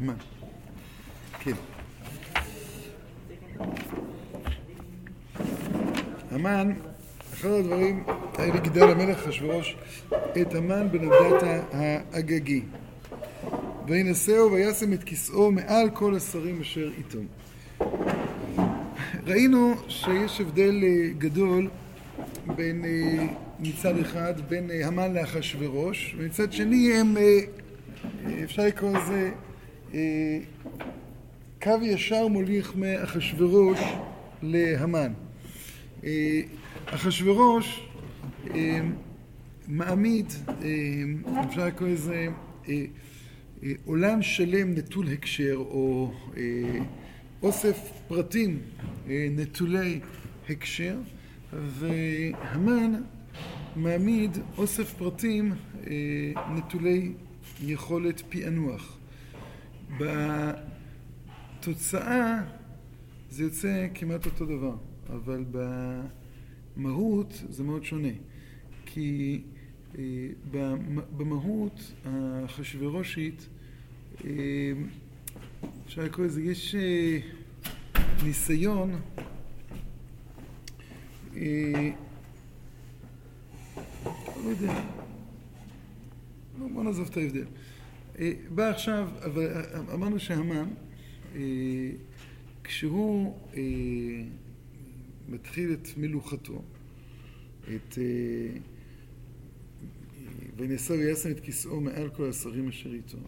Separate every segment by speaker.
Speaker 1: מה? כן. המן, אחד הדברים, האלה גידל המלך אחשורוש את המן בנדת האגגי. וינשאו וישם את כיסאו מעל כל השרים אשר איתו. ראינו שיש הבדל גדול בין מצד אחד בין המן לאחשורוש ומצד שני הם אפשר לקרוא לזה קו ישר מוליך מאחשורוש להמן. אחשורוש מעמיד, אפשר לקרוא לזה עולם שלם נטול הקשר או אוסף פרטים נטולי הקשר והמן מעמיד אוסף פרטים נטולי יכולת פענוח. בתוצאה זה יוצא כמעט אותו דבר, אבל במהות זה מאוד שונה. כי במהות האחשוורושית, אפשר לקרוא לזה, יש ניסיון לא יודע, בוא נעזוב את ההבדל. בא עכשיו, אמרנו שהמן, כשהוא מתחיל את מלוכתו, את ונשא וישם את כיסאו מעל כל השרים אשר איתו.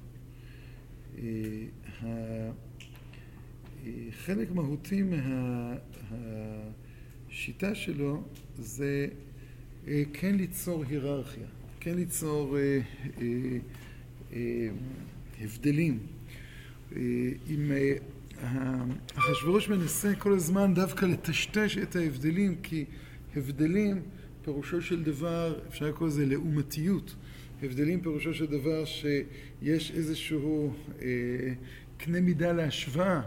Speaker 1: חלק מהותי מהשיטה שלו זה כן ליצור היררכיה, כן ליצור הבדלים. אם אחשורוש מנסה כל הזמן דווקא לטשטש את ההבדלים, כי הבדלים פירושו של דבר, אפשר לקרוא לזה לעומתיות. הבדלים פירושו של דבר שיש איזשהו אה, קנה מידה להשוואה.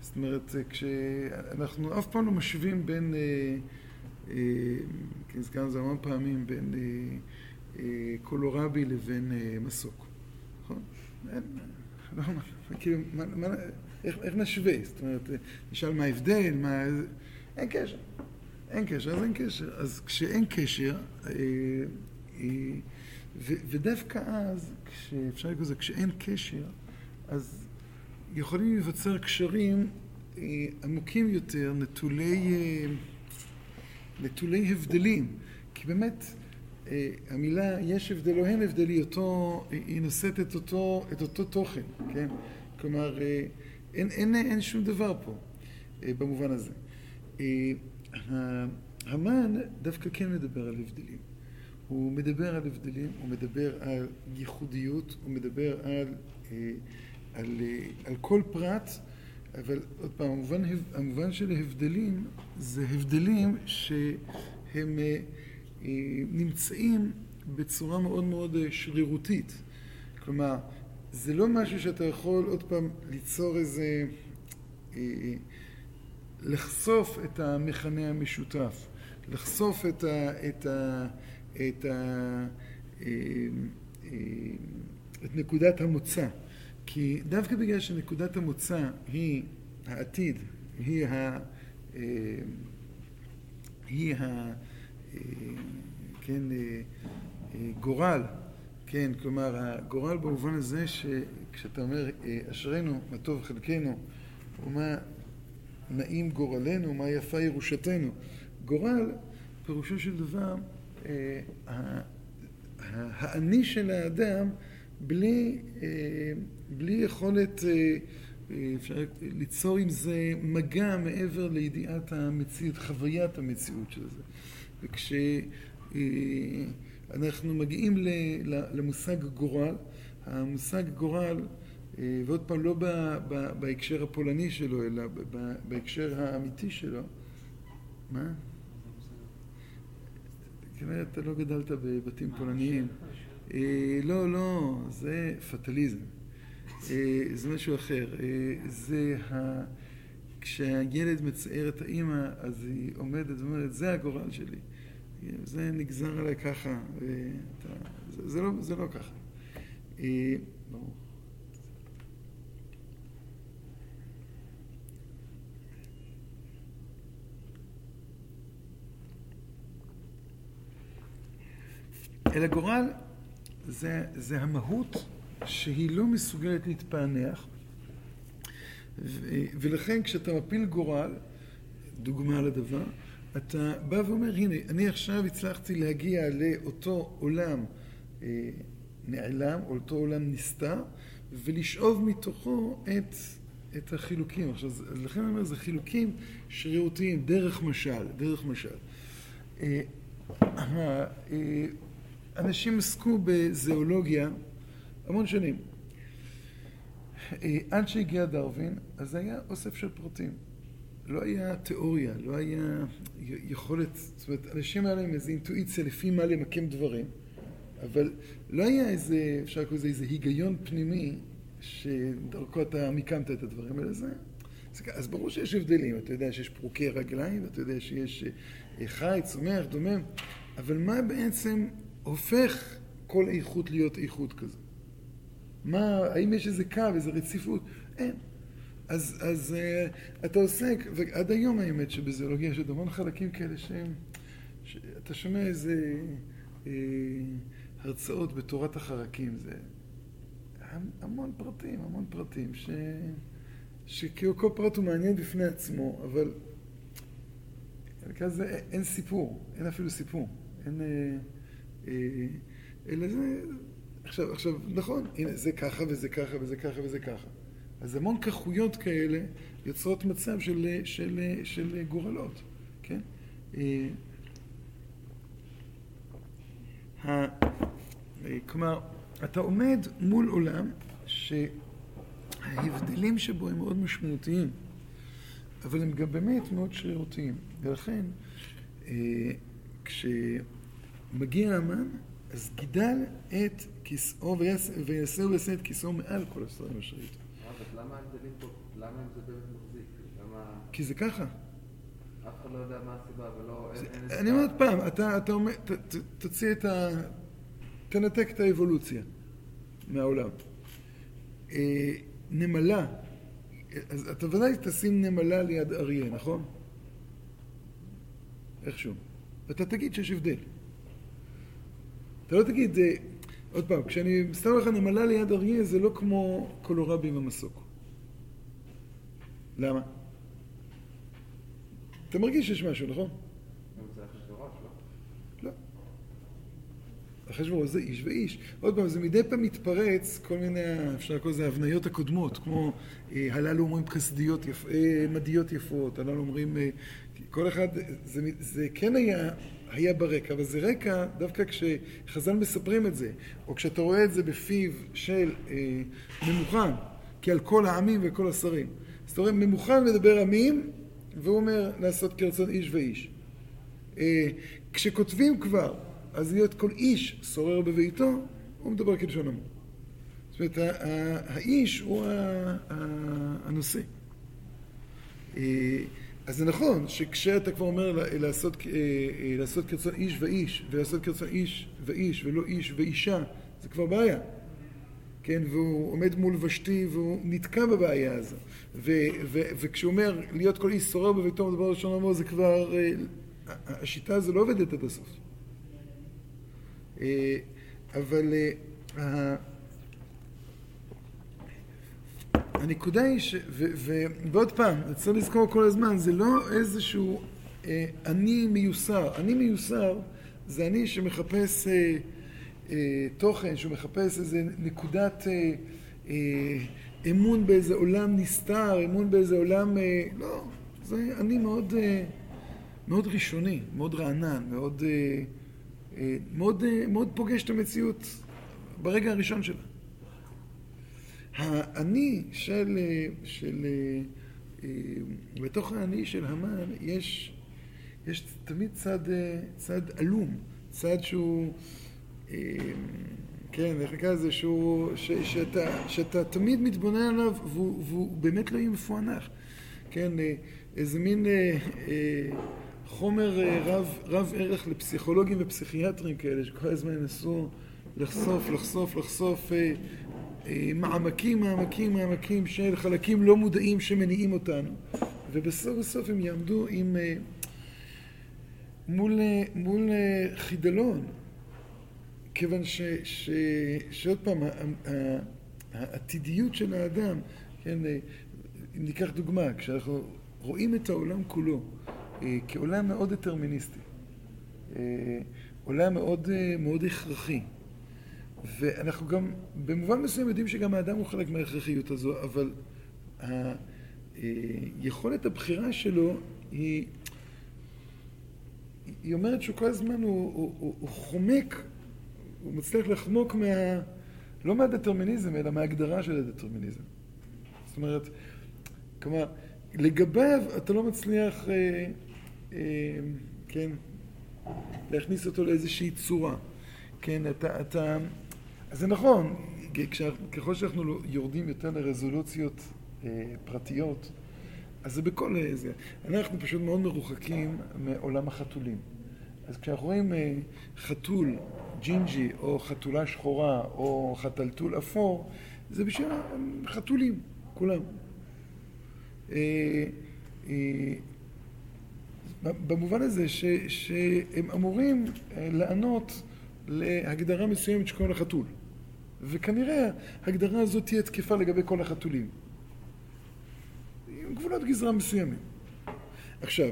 Speaker 1: זאת אומרת, כשאנחנו אף פעם לא משווים בין, אה, אה, כי את זה המון פעמים, בין אה, אה, קולורבי לבין אה, מסוק. נכון? לא, כאילו, איך, נשווה? זאת אומרת, נשאל מה ההבדל, מה... אין קשר. אין קשר, אז אין קשר. אז כשאין קשר, ודווקא אז, כשאפשר לקרוא לזה, כשאין קשר, אז יכולים להיווצר קשרים עמוקים יותר, נטולי, נטולי הבדלים. כי באמת, המילה יש הבדל או אין הבדל היא אותו, היא נושאת את אותו, את אותו תוכן, כן? כלומר, אין, אין, אין שום דבר פה במובן הזה. המן דווקא כן מדבר על הבדלים. הוא מדבר על הבדלים, הוא מדבר על ייחודיות, הוא מדבר על, על, על כל פרט, אבל עוד פעם, המובן, המובן של הבדלים זה הבדלים שהם נמצאים בצורה מאוד מאוד שרירותית. כלומר, זה לא משהו שאתה יכול עוד פעם ליצור איזה... לחשוף את המכנה המשותף, לחשוף את, ה, את, ה, את, ה, את נקודת המוצא. כי דווקא בגלל שנקודת המוצא היא העתיד, היא ה... היא ה... כן, גורל, כן, כלומר, הגורל במובן הזה שכשאתה אומר אשרינו, מה טוב חלקנו, ומה נעים גורלנו, מה יפה ירושתנו. גורל, פירושו של דבר, אה, האני של האדם בלי, אה, בלי יכולת אה, אפשר ליצור עם זה מגע מעבר לידיעת המציאות, חוויית המציאות של זה. וכשאנחנו מגיעים למושג גורל, המושג גורל ועוד פעם, לא בהקשר הפולני שלו, אלא בהקשר האמיתי שלו. מה? כנראה אתה לא גדלת בבתים פולניים. לא, לא, זה פטליזם. זה משהו אחר. זה ה... כשהילד מצייר את האימא, אז היא עומדת ואומרת, זה הגורל שלי. זה נגזר עליי ככה, ואתה, זה, זה, לא, זה לא ככה. ברור. אל הגורל זה, זה המהות שהיא לא מסוגלת להתפענח, ולכן כשאתה מפיל גורל, דוגמה לדבר, אתה בא ואומר, הנה, אני עכשיו הצלחתי להגיע לאותו עולם אה, נעלם, או לאותו עולם נסתר, ולשאוב מתוכו את, את החילוקים. עכשיו, לכן אני אומר, זה חילוקים שרירותיים, דרך משל, דרך משל. אה, אה, אנשים עסקו בזואולוגיה המון שנים. עד שהגיע דרווין, אז היה אוסף של פרטים. לא היה תיאוריה, לא היה יכולת, זאת אומרת, אנשים היה להם איזו אינטואיציה לפי מה למקם דברים, אבל לא היה איזה, אפשר לקרוא לזה איזה היגיון פנימי שדרכו אתה מיקמת את הדברים האלה. זה, אז ברור שיש הבדלים, אתה יודע שיש פרוקי רגליים, אתה יודע שיש אה, חי, צומח, דומם, אבל מה בעצם הופך כל איכות להיות איכות כזו? מה, האם יש איזה קו, איזה רציפות? אין. אז, אז uh, אתה עוסק, ועד היום האמת שבזואולוגיה יש עוד המון חלקים כאלה שהם, שאתה שומע איזה אה, הרצאות בתורת החרקים, זה המון פרטים, המון פרטים, ש, שכאילו כל פרט הוא מעניין בפני עצמו, אבל זה אין סיפור, אין אפילו סיפור, אין, אה, אה, אלא זה, עכשיו, עכשיו, נכון, הנה זה ככה וזה ככה וזה ככה וזה ככה. אז המון כחויות כאלה יוצרות מצב של, של, של גורלות, כן? אה, כלומר, אתה עומד מול עולם שההבדלים שבו הם מאוד משמעותיים, אבל הם גם באמת מאוד שרירותיים. ולכן, אה, כשמגיע המן, אז גידל את כיסאו ויעשה ויעשה את כיסאו מעל כל השרים אשר איתו.
Speaker 2: למה ההבדלים פה, למה זה באמת מחזיק?
Speaker 1: כי זה ככה.
Speaker 2: אף אחד לא יודע מה הסיבה, ולא...
Speaker 1: אני אומר עוד פעם, אתה אומר, תוציא את ה... תנתק את האבולוציה מהעולם. אה, נמלה, אז אתה ודאי תשים נמלה ליד אריה, נכון? איכשהו. ואתה תגיד שיש הבדל. אתה לא תגיד, אה, עוד פעם, כשאני מסתכל לך נמלה ליד אריה, זה לא כמו קולורבי עם המסוק. למה? אתה מרגיש שיש משהו, נכון? לא. אחשוורוש זה איש ואיש. עוד פעם, זה מדי פעם מתפרץ כל מיני, אפשר לקרוא לזה הבניות הקודמות, כמו אה, הללו אומרים חסדיות, יפ, אה, מדיות יפות, הללו אומרים, אה, כל אחד, זה, זה כן היה היה ברקע, אבל זה רקע דווקא כשחז"ל מספרים את זה, או כשאתה רואה את זה בפיו של אה, ממוכן, כי על כל העמים וכל השרים. אז אתה רואה, ממוכן מדבר עמים, והוא אומר לעשות כרצון איש ואיש. אה, כשכותבים כבר, אז להיות כל איש שורר בביתו, הוא מדבר כלשון עמו. זאת אומרת, האיש הוא הנושא. אה, אז זה נכון שכשאתה כבר אומר לעשות, אה, אה, לעשות כרצון איש ואיש, ולעשות כרצון איש ואיש, ולא איש ואישה, זה כבר בעיה. כן, והוא עומד מול ושתי והוא נתקע בבעיה הזו. ו, ו, וכשהוא אומר להיות כל איש שורר בביתו מדבר ראשון אמרו, זה כבר, אה, השיטה הזו לא עובדת עד הסוף. אבל הנקודה היא ש... ו, ו, ועוד פעם, צריך לזכור כל הזמן, זה לא איזשהו אה, אני מיוסר. אני מיוסר זה אני שמחפש אה, אה, תוכן, שמחפש איזה נקודת אה, אה, אמון באיזה עולם נסתר, אמון באיזה עולם... אה, לא, זה אני מאוד, אה, מאוד ראשוני, מאוד רענן, מאוד, אה, אה, מאוד, אה, מאוד פוגש את המציאות ברגע הראשון שלה. האני של, של, אה, בתוך האני של המן יש, יש תמיד צד, צד עלום, צד שהוא, אה, כן, איך נקרא לזה, שהוא, ש, שאתה, שאתה תמיד מתבונן עליו והוא, והוא באמת לא יהיה מפוענח. כן, אה, איזה מין חומר אה, רב, רב ערך לפסיכולוגים ופסיכיאטרים כאלה, שכל הזמן ינסו לחשוף, לחשוף, לחשוף אה, אה, מעמקים, מעמקים, מעמקים של חלקים לא מודעים שמניעים אותנו. ובסוף בסוף הם יעמדו עם... אה, מול, אה, מול אה, חידלון, כיוון ש, ש, שעוד פעם, העתידיות של האדם, כן, אה, אם ניקח דוגמה, כשאנחנו רואים את העולם כולו כעולם מאוד דטרמיניסטי, עולם מאוד, מאוד הכרחי, ואנחנו גם במובן מסוים יודעים שגם האדם הוא חלק מההכרחיות הזו, אבל יכולת הבחירה שלו היא היא אומרת שהוא כל הזמן, הוא, הוא, הוא, הוא חומק, הוא מצליח לחמוק מה... לא מהדטרמיניזם, אלא מההגדרה של הדטרמיניזם. זאת אומרת, כלומר, לגביו אתה לא מצליח, אה, אה, כן, להכניס אותו לאיזושהי צורה. כן, אתה, אתה... זה נכון, ככל שאנחנו יורדים יותר לרזולוציות אה, פרטיות, אז זה בכל זה. אנחנו פשוט מאוד מרוחקים מעולם החתולים. אז כשאנחנו רואים אה, חתול ג'ינג'י, או חתולה שחורה, או חתלתול אפור, זה בשביל חתולים, כולם. אה, במובן הזה ש, שהם אמורים לענות להגדרה מסוימת שקוראים לחתול. וכנראה ההגדרה הזאת תהיה תקפה לגבי כל החתולים. עם גבולות גזרה מסוימים. עכשיו,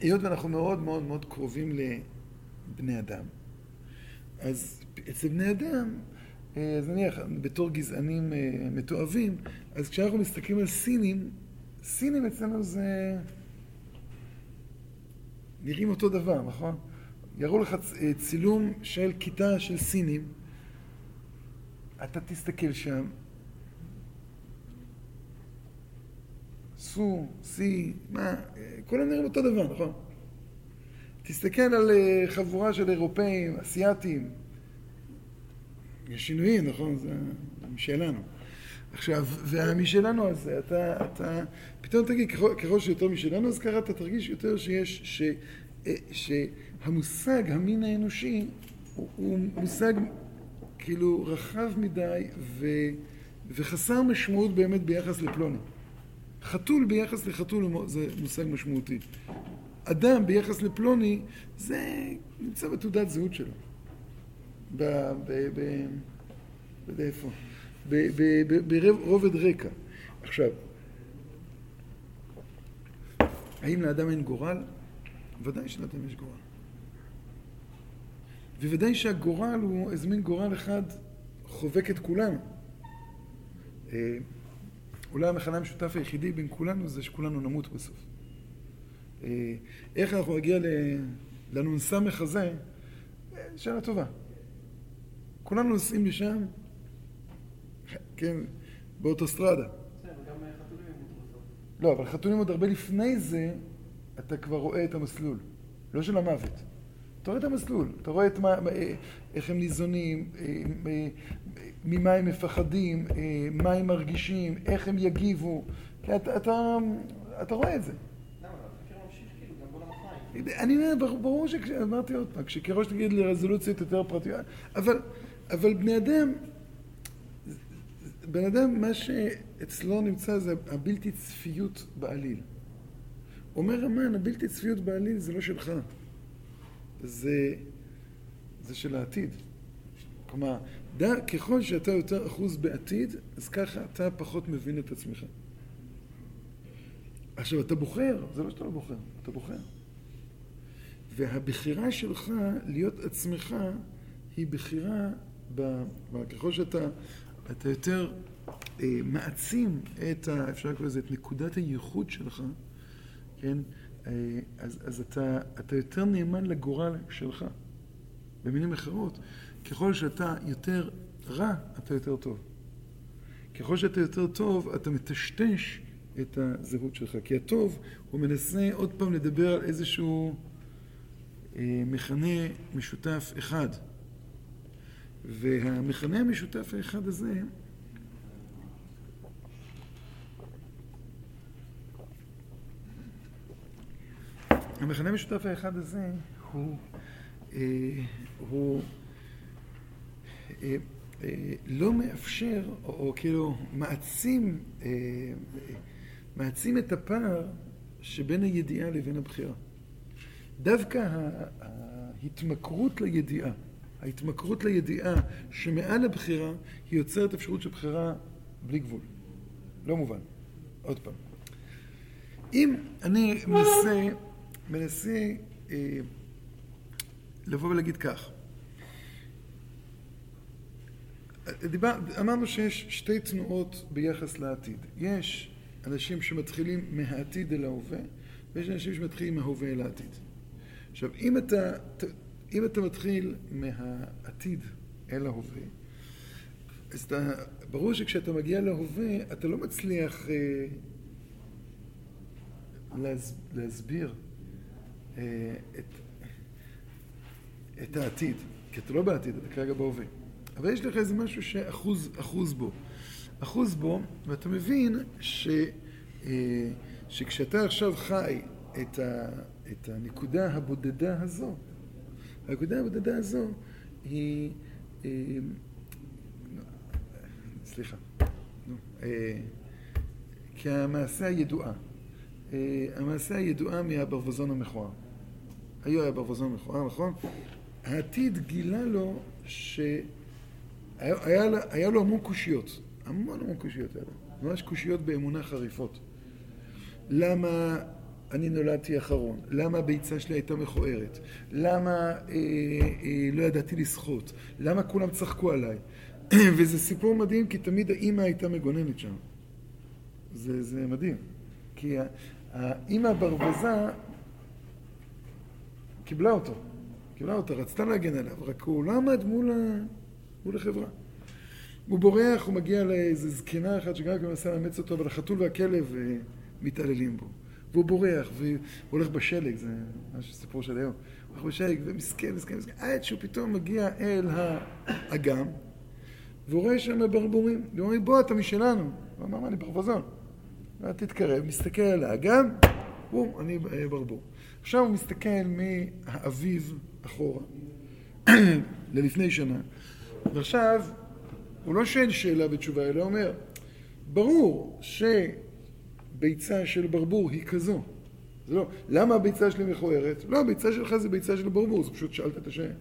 Speaker 1: היות ואנחנו מאוד מאוד מאוד קרובים לבני אדם, אז אצל בני אדם, אז נניח, בתור גזענים אה, מתועבים, אז כשאנחנו מסתכלים על סינים, סינים אצלנו זה... נראים אותו דבר, נכון? יראו לך אה, צילום של כיתה של סינים, אתה תסתכל שם, סו, סי, מה, כולם נראים אותו דבר, נכון? תסתכל על אה, חבורה של אירופאים, אסיאתים, יש שינויים, נכון? זה משלנו. עכשיו, והמשלנו הזה, אתה, אתה, פתאום תגיד, ככל, ככל שיותר משלנו, אז ככה אתה תרגיש יותר שיש, ש, אה, שהמושג המין האנושי הוא, הוא מושג כאילו רחב מדי ו, וחסר משמעות באמת ביחס לפלוני. חתול ביחס לחתול זה מושג משמעותי. אדם ביחס לפלוני, זה נמצא בתעודת זהות שלו. ב... ב... ב... ב... איפה? ברובד רקע. עכשיו, האם לאדם אין גורל? ודאי שלאדם יש גורל. וודאי שהגורל הוא איזה מין גורל אחד חובק את כולנו. אה, אולי המכנה המשותף היחידי בין כולנו זה שכולנו נמות בסוף. אה, איך אנחנו נגיע לנ"ס הזה? שאלה טובה. כולנו נוסעים לשם, כן, באוטוסטרדה. לא, אבל חתולים עוד הרבה לפני זה, אתה כבר רואה את המסלול. לא של המוות. אתה רואה את המסלול, אתה רואה את מה, איך הם ניזונים, אה, ממה הם מפחדים, אה, מה הם מרגישים, איך הם יגיבו. אתה, אתה, אתה רואה את זה. אני אומר, ברור שאמרתי עוד פעם, כשכראש תגיד לרזולוציות יותר פרטיות, אבל, אבל בני אדם, בן אדם, מה שאצלו נמצא זה הבלתי צפיות בעליל. אומר המן, הבלתי צפיות בעליל זה לא שלך, זה, זה של העתיד. כלומר, דע, ככל שאתה יותר אחוז בעתיד, אז ככה אתה פחות מבין את עצמך. עכשיו, אתה בוחר, זה לא שאתה לא בוחר, אתה בוחר. והבחירה שלך להיות עצמך היא בחירה, ב, ככל שאתה אתה יותר אה, מעצים את, ה, אפשר לקרוא לזה, את נקודת הייחוד שלך, כן? אה, אז, אז אתה, אתה יותר נאמן לגורל שלך. במילים אחרות, ככל שאתה יותר רע, אתה יותר טוב. ככל שאתה יותר טוב, אתה מטשטש את הזהות שלך. כי הטוב, הוא מנסה עוד פעם לדבר על איזשהו אה, מכנה משותף אחד. והמכנה המשותף האחד הזה, המכנה המשותף האחד הזה הוא, אה, הוא אה, אה, לא מאפשר, או, או כאילו מעצים, אה, מעצים את הפער שבין הידיעה לבין הבחירה. דווקא ההתמכרות לידיעה, ההתמכרות לידיעה שמעל הבחירה, היא יוצרת אפשרות של בחירה בלי גבול. לא מובן. עוד פעם. אם אני מנסה, מנסה אה, לבוא ולהגיד כך, דיבר, אמרנו שיש שתי תנועות ביחס לעתיד. יש אנשים שמתחילים מהעתיד אל ההווה, ויש אנשים שמתחילים מההווה אל העתיד. עכשיו, אם אתה, אם אתה מתחיל מהעתיד אל ההווה, אז אתה, ברור שכשאתה מגיע להווה, אתה לא מצליח אה, להס, להסביר את, את העתיד, כי אתה לא בעתיד, אתה כרגע בהווה. אבל יש לך איזה משהו שאחוז אחוז בו. אחוז בו, ואתה מבין ש, אה, שכשאתה עכשיו חי את, ה, את הנקודה הבודדה הזו, הנקודה הבודדה הזו היא... אה, סליחה. אה, כהמעשה הידועה. המעשה הידועה מהברווזון המכוער. היו היה ברווזון המכוער, נכון? העתיד גילה לו ש... היה, היה, היה לו המון קושיות, המון המון קושיות היה לו, ממש קושיות באמונה חריפות. למה אני נולדתי אחרון? למה הביצה שלי הייתה מכוערת? למה אה, אה, לא ידעתי לשחות? למה כולם צחקו עליי? וזה סיפור מדהים, כי תמיד האימא הייתה מגוננת שם. זה, זה מדהים. כי האימא הברבזה קיבלה אותו. קיבלה אותו, רצתה להגן עליו, רק הוא לא עמד מול ה... מול החברה. הוא בורח, הוא מגיע לאיזה זקנה אחת שגם כן מנסה לאמץ אותו, אבל החתול והכלב אה, מתעללים בו. והוא בורח, והוא הולך בשלג, זה ממש סיפור של היום. הוא הולך בשלג, ומסכן, מסכן, מסכן, עד שהוא פתאום מגיע אל האגם, והוא רואה שם ברבורים, והוא אומר, בוא, אתה משלנו. הוא אמר, מה, אני ברווזון. תתקרב, מסתכל על האגם, בום, אני אה, ברבור. עכשיו הוא מסתכל מהאביב אחורה, ללפני שנה. ועכשיו, הוא לא שואל שאלה בתשובה, אלא אומר, ברור שביצה של ברבור היא כזו. זה לא, למה הביצה שלי מכוערת? לא, הביצה שלך זה ביצה של ברבור, זה פשוט שאלת את השאלה.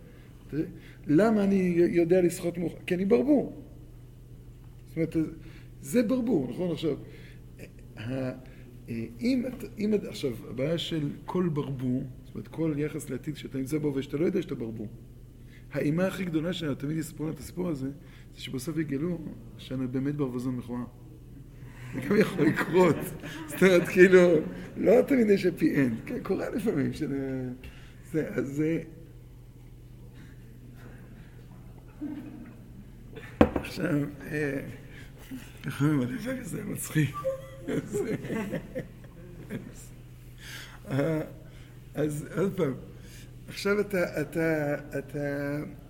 Speaker 1: למה אני יודע לשחות מאוחר? כי אני ברבור. זאת אומרת, זה ברבור, נכון? עכשיו, אם, אם, עכשיו, הבעיה של כל ברבור, זאת אומרת, כל יחס לעתיד שאתה נמצא בו ושאתה לא יודע שאתה ברבור. האימה הכי גדולה שלנו, תמיד יספרו לנו את הסיפור הזה, זה שבסוף יגלו שאני באמת ברווזון מכוער. זה גם יכול לקרות. זאת אומרת, כאילו, לא תמיד יש אפי אנד, כן, קורה לפעמים. שזה... זה, אז זה... עכשיו, איך אומרים, הלבק הזה מצחיק. אז עוד פעם. עכשיו אתה, אתה, אתה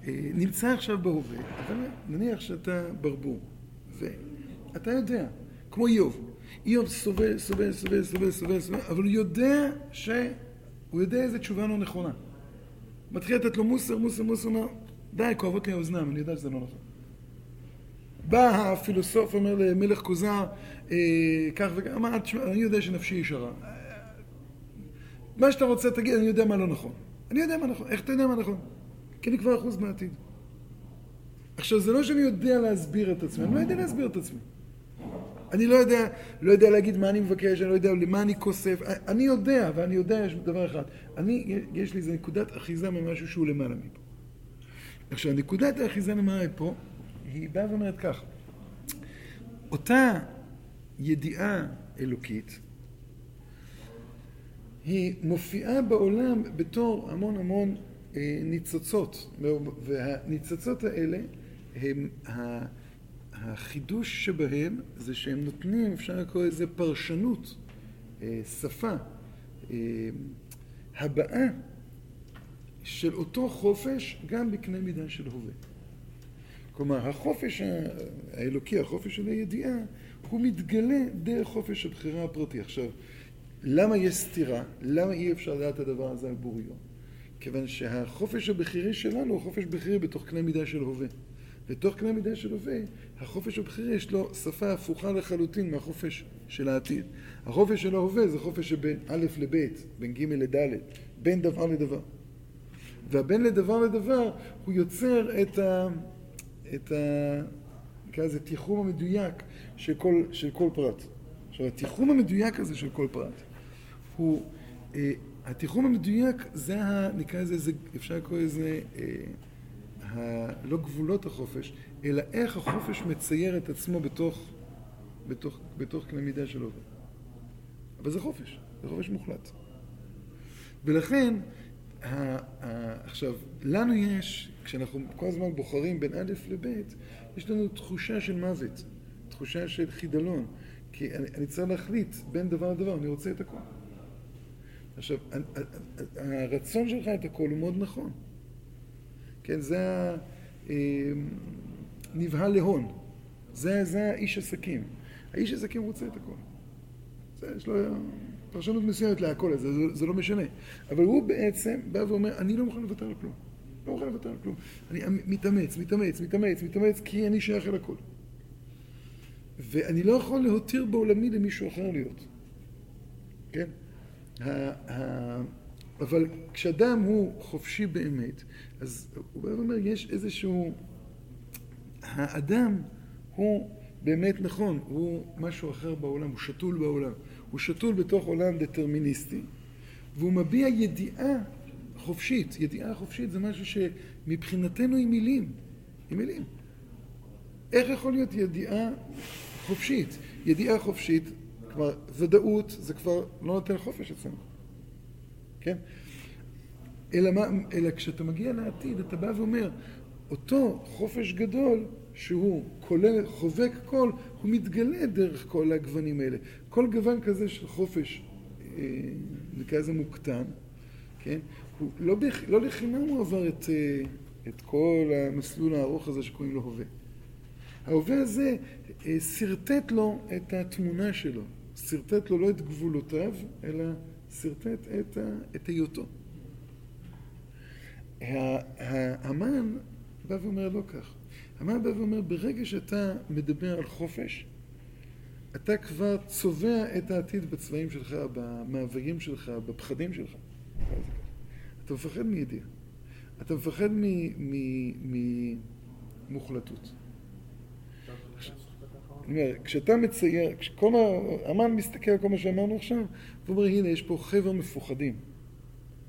Speaker 1: אה, נמצא עכשיו בהווה, אתה נניח שאתה ברבור, ואתה יודע, כמו איוב, איוב סובל, סובל, סובל, סובל, סובל, סובל, אבל הוא יודע ש... הוא יודע איזה תשובה לא נכונה. מתחיל לתת לו מוסר, מוסר, מוסר, אומר, די, כואבות לי האוזניים, אני יודע שזה לא נכון. בא הפילוסוף, אומר למלך כוזר, אה, כך וכך, אמר, אני יודע שנפשי ישרה. מה שאתה רוצה תגיד, אני יודע מה לא נכון. אני יודע מה נכון. איך אתה יודע מה נכון? כי אני כבר אחוז מהעתיד. עכשיו, זה לא שאני יודע להסביר את עצמי, אני לא יודע להסביר את עצמי. אני לא יודע, לא יודע להגיד מה אני מבקש, אני לא יודע למה אני כוסף. אני יודע, ואני יודע יש דבר אחד. אני, יש לי איזה נקודת אחיזה ממשהו שהוא למעלה מפה. עכשיו, נקודת האחיזה למעלה מפה, היא באה ואומרת כך. אותה ידיעה אלוקית, היא מופיעה בעולם בתור המון המון אה, ניצוצות, והניצוצות האלה הם, החידוש שבהם זה שהם נותנים, אפשר לקרוא לזה פרשנות, אה, שפה, אה, הבעה של אותו חופש גם בקנה מידה של הווה. כלומר, החופש האלוקי, החופש של הידיעה, הוא מתגלה דרך חופש הבחירה הפרטי. עכשיו, למה יש סתירה? למה אי אפשר לדעת את הדבר הזה על בוריו? כיוון שהחופש הבכירי שלנו הוא חופש בכירי בתוך קנה מידה של הווה. בתוך קנה מידה של הווה, החופש הבכירי יש לו שפה הפוכה לחלוטין מהחופש של העתיד. החופש של ההווה זה חופש שבין א' לב', בין ג' לד', בין דבר לדבר. והבין לדבר לדבר הוא יוצר את ה... את ה... נקרא לזה תיחום המדויק של כל, של כל פרט. עכשיו התיחום המדויק הזה של כל פרט הוא, אה, התיחום המדויק זה ה... נקרא לזה, זה, אפשר לקרוא לזה אה, ה, לא גבולות החופש, אלא איך החופש מצייר את עצמו בתוך, בתוך, בתוך קנה מידה של עובד. אבל זה חופש, זה חופש מוחלט. ולכן, ה, ה, עכשיו, לנו יש, כשאנחנו כל הזמן בוחרים בין א' לב', יש לנו תחושה של מוות, תחושה של חידלון, כי אני, אני צריך להחליט בין דבר לדבר, אני רוצה את הכל. עכשיו, הרצון שלך את הכל הוא מאוד נכון. כן, זה הנבהל אה, להון. זה, זה האיש עסקים. האיש עסקים רוצה את הכל. זה, יש לו פרשנות מסוימת להכל הזה, זה, זה לא משנה. אבל הוא בעצם בא ואומר, אני לא מוכן לוותר על כלום. לא מוכן לוותר על כלום. אני מתאמץ, מתאמץ, מתאמץ, מתאמץ, כי אני שייך אל הכל. ואני לא יכול להותיר בעולמי למישהו אחר להיות. כן? אבל כשאדם הוא חופשי באמת, אז הוא בא ואומר, יש איזשהו... האדם הוא באמת נכון, הוא משהו אחר בעולם, הוא שתול בעולם. הוא שתול בתוך עולם דטרמיניסטי, והוא מביע ידיעה חופשית. ידיעה חופשית זה משהו שמבחינתנו היא מילים. היא מילים. איך יכול להיות ידיעה חופשית? ידיעה חופשית, כלומר, ודאות זה כבר לא נותן חופש אצלנו. כן? אלא, מה, אלא כשאתה מגיע לעתיד, אתה בא ואומר, אותו חופש גדול, שהוא כולל, חובק כל, הוא מתגלה דרך כל הגוונים האלה. כל גוון כזה של חופש, אה, נקרא לזה מוקטן, כן? לא. לא לחינם הוא עבר את, אה, את כל המסלול הארוך הזה שקוראים לו הווה. ההווה הזה אה, שרטט לו את התמונה שלו, שרטט לו לא את גבולותיו, אלא שרטט את, ה... את היותו. המן בא ואומר לא כך. המן בא ואומר, ברגע שאתה מדבר על חופש, אתה כבר צובע את העתיד בצבעים שלך, במאוויים שלך, בפחדים שלך. אתה מפחד מידיעה. אתה מפחד ממוחלטות. כשאתה מצייר, כשכל האמן מסתכל על כל מה שאמרנו עכשיו, הוא אומר, הנה, יש פה חבר'ה מפוחדים.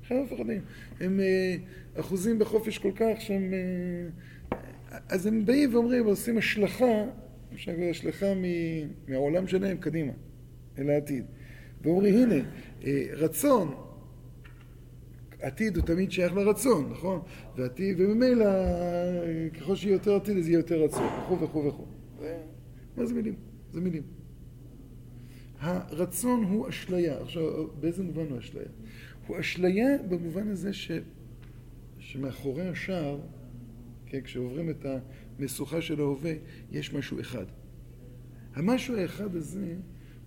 Speaker 1: חבר'ה מפוחדים. הם אה, אחוזים בחופש כל כך שהם... אה, אז הם באים ואומרים, עושים השלכה, אפשר להגיד השלכה מהעולם שלהם קדימה, אל העתיד. ואומרים, הנה, אה, רצון, עתיד הוא תמיד שייך לרצון, נכון? ועתיד, וממילא ככל שיהיה יותר עתיד אז יהיה יותר רצון, וכו' וכו' וכו'. מה זה מילים? זה מילים. הרצון הוא אשליה. עכשיו, באיזה מובן הוא אשליה? הוא אשליה במובן הזה ש... שמאחורי השער, כן, כשעוברים את המשוכה של ההווה, יש משהו אחד. המשהו האחד הזה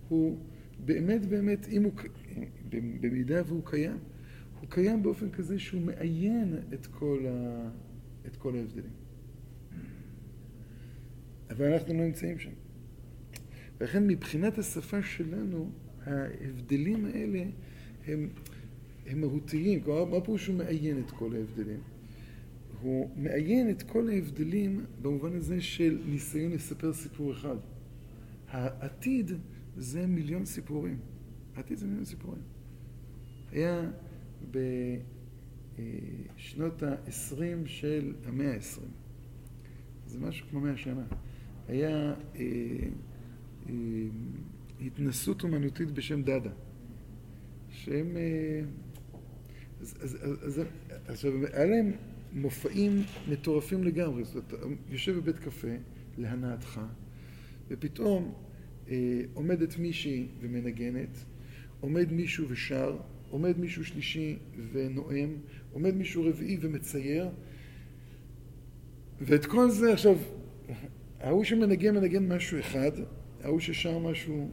Speaker 1: הוא באמת באמת, אם הוא, במידה והוא קיים, הוא קיים באופן כזה שהוא מעיין את כל, ה, את כל ההבדלים. אבל אנחנו לא נמצאים שם. ולכן מבחינת השפה שלנו, ההבדלים האלה הם, הם מהותיים. כלומר, מה פירוש שהוא מעיין את כל ההבדלים? הוא מעיין את כל ההבדלים במובן הזה של ניסיון לספר סיפור אחד. העתיד זה מיליון סיפורים. העתיד זה מיליון סיפורים. היה בשנות ה-20 של המאה ה-20. זה משהו כמו מאה שנה. היה אה, אה, התנסות אומנותית בשם דאדה, שהם... אה, אז, עכשיו, היה להם מופעים מטורפים לגמרי. זאת אומרת, יושב בבית קפה, להנאתך, ופתאום אה, עומדת מישהי ומנגנת, עומד מישהו ושר, עומד מישהו שלישי ונואם, עומד מישהו רביעי ומצייר, ואת כל זה עכשיו, ההוא שמנגן מנגן משהו אחד, ההוא ששר משהו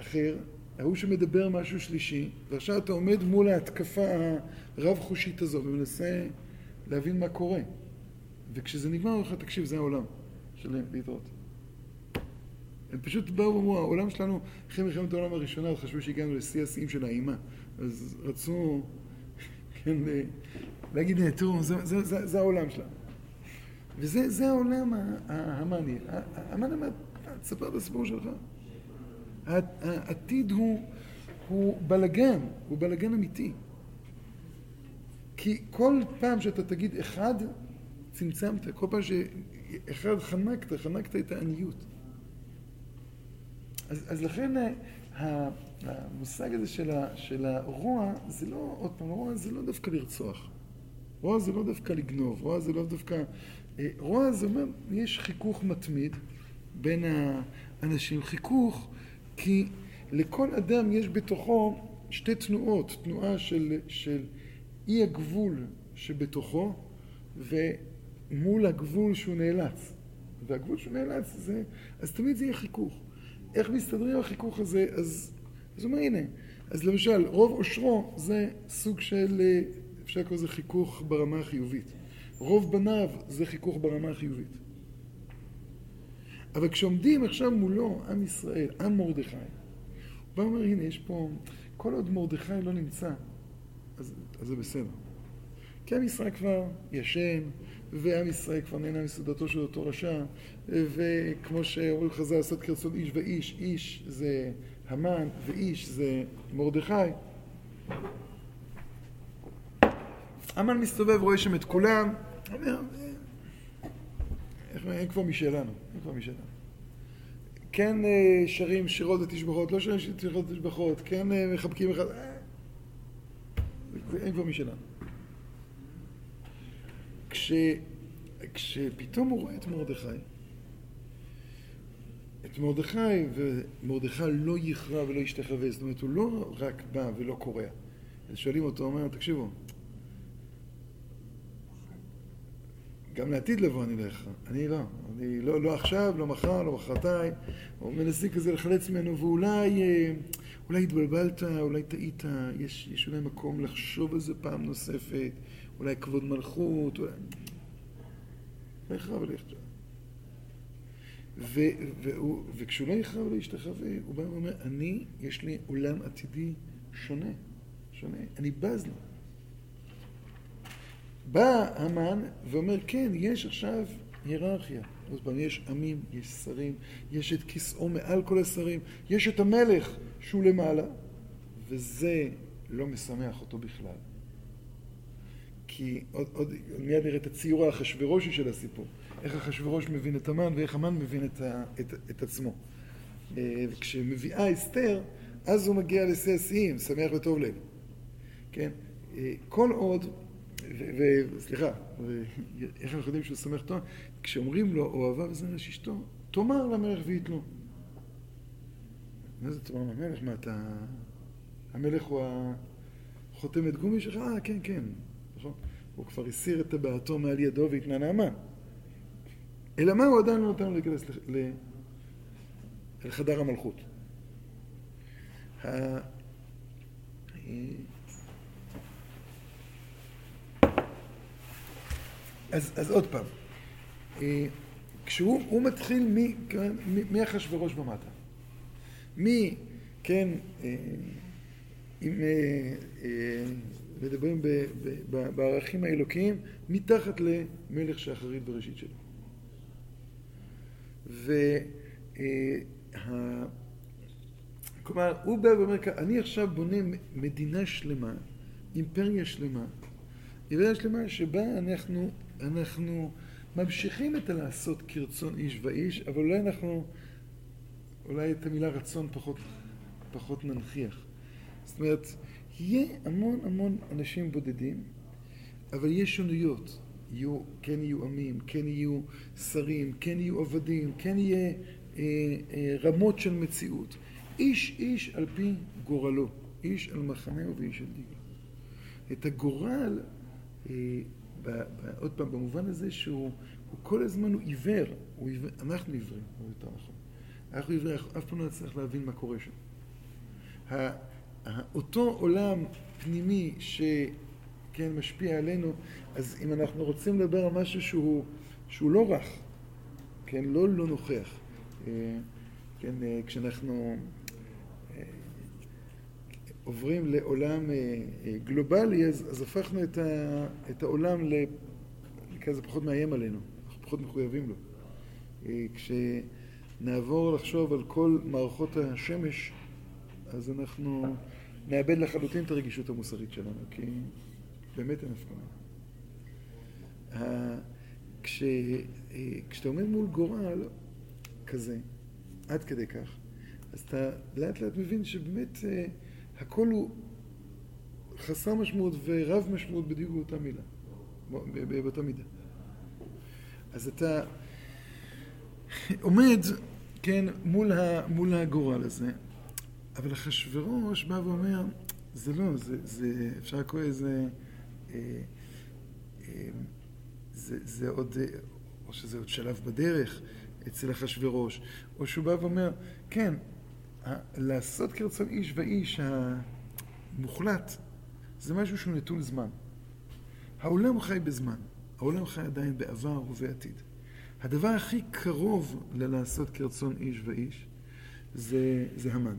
Speaker 1: אחר, ההוא שמדבר משהו שלישי, ועכשיו אתה עומד מול ההתקפה הרב-חושית הזו ומנסה להבין מה קורה. וכשזה נגמר, אומר לך, תקשיב, זה העולם שלהם, להתראות. הם פשוט באו ואמרו, העולם שלנו, אחרי מלחמת העולם הראשונה, חשבו שהגענו לשיא השיאים של האימה. אז רצו, כן, להגיד, תראו, זה, העולם שלנו. וזה העולם המאני. המן אומר, תספר את הסיפור שלך. העתיד הוא, הוא בלגן, הוא בלגן אמיתי. כי כל פעם שאתה תגיד אחד, צמצמת. כל פעם שאחד חנקת, חנקת את העניות. אז, אז לכן אה, המושג הזה של, ה, של הרוע, זה לא, עוד פעם, רוע זה לא דווקא לרצוח. רוע זה לא דווקא לגנוב, רוע זה לא דווקא... אה, רוע זה אומר, יש חיכוך מתמיד בין האנשים. חיכוך כי לכל אדם יש בתוכו שתי תנועות, תנועה של, של אי הגבול שבתוכו ומול הגבול שהוא נאלץ. והגבול שהוא נאלץ זה, אז תמיד זה יהיה חיכוך. איך מסתדרים החיכוך הזה? אז, אז הוא אומר הנה, אז למשל רוב עושרו זה סוג של, אפשר לקרוא לזה חיכוך ברמה החיובית. רוב בניו זה חיכוך ברמה החיובית. אבל כשעומדים עכשיו מולו עם ישראל, עם מרדכי, הוא בא ואומר, הנה, יש פה, כל עוד מרדכי לא נמצא, אז, אז זה בסדר. כי עם ישראל כבר ישן, ועם ישראל כבר נהנה מסעודתו של אותו רשע, וכמו שאומרים חז"ל, לעשות כרצון איש ואיש, איש זה המן, ואיש זה מרדכי. המן מסתובב, רואה שם את כולם, אומר, אין כבר משלנו, אין כבר משלנו. כן אה, שרים שירות ותשבחות, לא שרים שירות ותשבחות, כן אה, מחבקים אחד, אה, אין כבר משלנו. כש, כשפתאום הוא רואה את מרדכי, את מרדכי, ומרדכי לא יכרע ולא ישתחווה, זאת אומרת, הוא לא רק בא ולא קורע. אז שואלים אותו, אומר, תקשיבו, גם לעתיד לבוא אני לא אכרע. אני לא. אני לא, לא עכשיו, לא מחר, לא מחרתיים. או מנסים כזה לחלץ ממנו, ואולי אה, אולי התבלבלת, אולי טעית, יש, יש אולי מקום לחשוב על זה פעם נוספת, אולי כבוד מלכות, אולי... לא יכרע ולא יחשוב. וכשהוא לא יכרע ולא ישתחווה, הוא בא ואומר, אני, יש לי עולם עתידי שונה, שונה, אני בז לו. בא המן ואומר, כן, יש עכשיו היררכיה. עוד פעם, יש עמים, יש שרים, יש את כיסאו מעל כל השרים, יש את המלך שהוא למעלה, וזה לא משמח אותו בכלל. כי עוד, עוד מיד נראה את הציור האחשברושי של הסיפור. איך אחשוורוש מבין את המן ואיך המן מבין את, ה, את, את עצמו. אה, וכשמביאה אסתר, אז הוא מגיע לשיא השיאים, שמח וטוב לב. כן? אה, כל עוד וסליחה, איך אנחנו יודעים שהוא סומך טוב? כשאומרים לו, אוהביו וזרש אשתו, תאמר למלך ויתלו. מה זה תאמר למלך? מה אתה... המלך הוא החותמת גומי שלך? אה, כן, כן, נכון? הוא כבר הסיר את טבעתו מעל ידו והתנה נעמה. אלא מה הוא עדיין לא נותן לו להיכנס לחדר המלכות? אז, אז עוד פעם, אה, כשהוא מתחיל מאחשוורוש ומטה, מי, כן, אה, אם אה, מדברים בערכים האלוקיים, מתחת למלך שאחרית בראשית שלו. וה... כלומר, הוא בא ואומר, אני עכשיו בונה מדינה שלמה, אימפריה שלמה, אימפריה שלמה שבה אנחנו אנחנו ממשיכים את הלעשות כרצון איש ואיש, אבל אולי אנחנו, אולי את המילה רצון פחות, פחות ננכיח. זאת אומרת, יהיה המון המון אנשים בודדים, אבל יש שונויות. יהיו, כן יהיו עמים, כן יהיו שרים, כן יהיו עבדים, כן יהיה אה, אה, רמות של מציאות. איש איש על פי גורלו, איש על מחנהו ואיש על דיגו. את הגורל אה, עוד פעם, במובן הזה שהוא כל הזמן הוא עיוור, הוא עיוור אנחנו עיוורים, הוא יותר נכון. אנחנו עיוורים, אף פעם לא נצליח להבין מה קורה שם. אותו עולם פנימי שכן משפיע עלינו, אז אם אנחנו רוצים לדבר על משהו שהוא, שהוא לא רך, כן, לא לא נוכח, אה, כן, אה, כשאנחנו אה, עוברים לעולם גלובלי, אז, אז הפכנו את, ה, את העולם לכזה פחות מאיים עלינו, אנחנו פחות מחויבים לו. כשנעבור לחשוב על כל מערכות השמש, אז אנחנו נאבד לחלוטין את הרגישות המוסרית שלנו, כי באמת אין הפקמה. כש, כשאתה עומד מול גורל כזה, עד כדי כך, אז אתה לאט לאט מבין שבאמת אה, הכל הוא חסר משמעות ורב משמעות בדיוק באותה מילה, באותה מידה. אז אתה עומד, כן, מול, ה, מול הגורל הזה, אבל אחשוורוש בא ואומר, זה לא, זה, זה אפשר לקרוא איזה, אה, אה, זה, זה עוד, או שזה עוד שלב בדרך אצל אחשוורוש, או שהוא בא ואומר, כן, לעשות כרצון איש ואיש המוחלט, זה משהו שהוא נטול זמן. העולם חי בזמן, העולם חי עדיין בעבר ובעתיד. הדבר הכי קרוב ללעשות כרצון איש ואיש זה, זה המן.